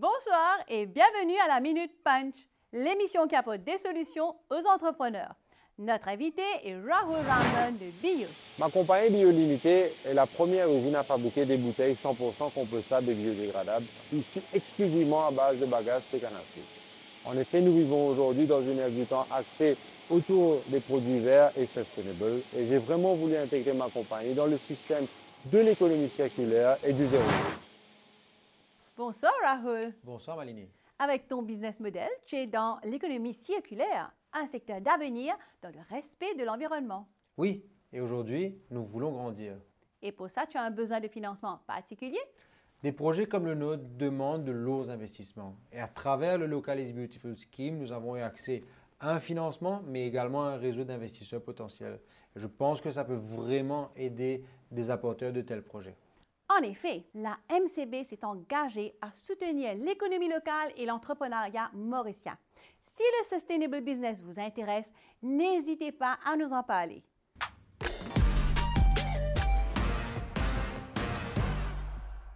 Bonsoir et bienvenue à la Minute Punch, l'émission qui apporte des solutions aux entrepreneurs. Notre invité est Rahul Raman de Bio. Ma compagnie Biolimité est la première usine à fabriquer des bouteilles 100% compostables et biodégradables, issues exclusivement à base de bagages canne En effet, nous vivons aujourd'hui dans une ère du temps axée autour des produits verts et sustainable, et j'ai vraiment voulu intégrer ma compagnie dans le système de l'économie circulaire et du zéro. Bonsoir Rahul. Bonsoir Malini. Avec ton business model, tu es dans l'économie circulaire, un secteur d'avenir dans le respect de l'environnement. Oui, et aujourd'hui, nous voulons grandir. Et pour ça, tu as un besoin de financement particulier? Des projets comme le nôtre demandent de lourds investissements. Et à travers le Local is Beautiful Scheme, nous avons eu accès à un financement, mais également à un réseau d'investisseurs potentiels. je pense que ça peut vraiment aider des apporteurs de tels projets. En effet, la MCB s'est engagée à soutenir l'économie locale et l'entrepreneuriat mauricien. Si le Sustainable Business vous intéresse, n'hésitez pas à nous en parler.